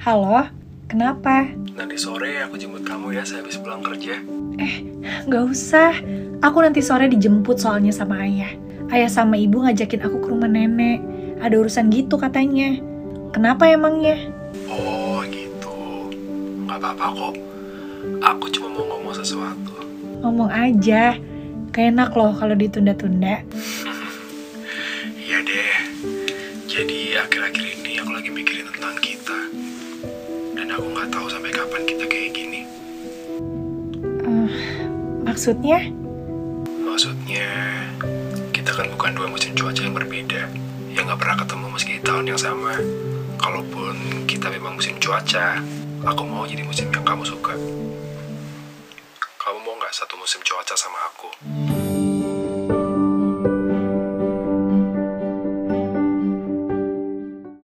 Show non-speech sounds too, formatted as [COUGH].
Halo, kenapa? Nanti sore aku jemput kamu ya saya habis pulang kerja. Gak usah, aku nanti sore dijemput soalnya sama ayah. Ayah sama ibu ngajakin aku ke rumah nenek. Ada urusan gitu katanya. Kenapa emangnya? Oh gitu. Nggak apa-apa kok. Aku cuma mau ngomong sesuatu. Ngomong aja. Kayak enak loh kalau ditunda-tunda. [LAUGHS] Iya deh. Jadi akhir-akhir ini aku lagi mikirin tentang kita. Dan aku nggak tahu sampai kapan kita kayak gini. Maksudnya? Maksudnya, kita kan bukan dua musim cuaca yang berbeda. Yang nggak pernah ketemu meski tahun yang sama. Kalaupun kita memang musim cuaca, aku mau jadi musim yang kamu suka. Kamu mau nggak satu musim cuaca sama aku?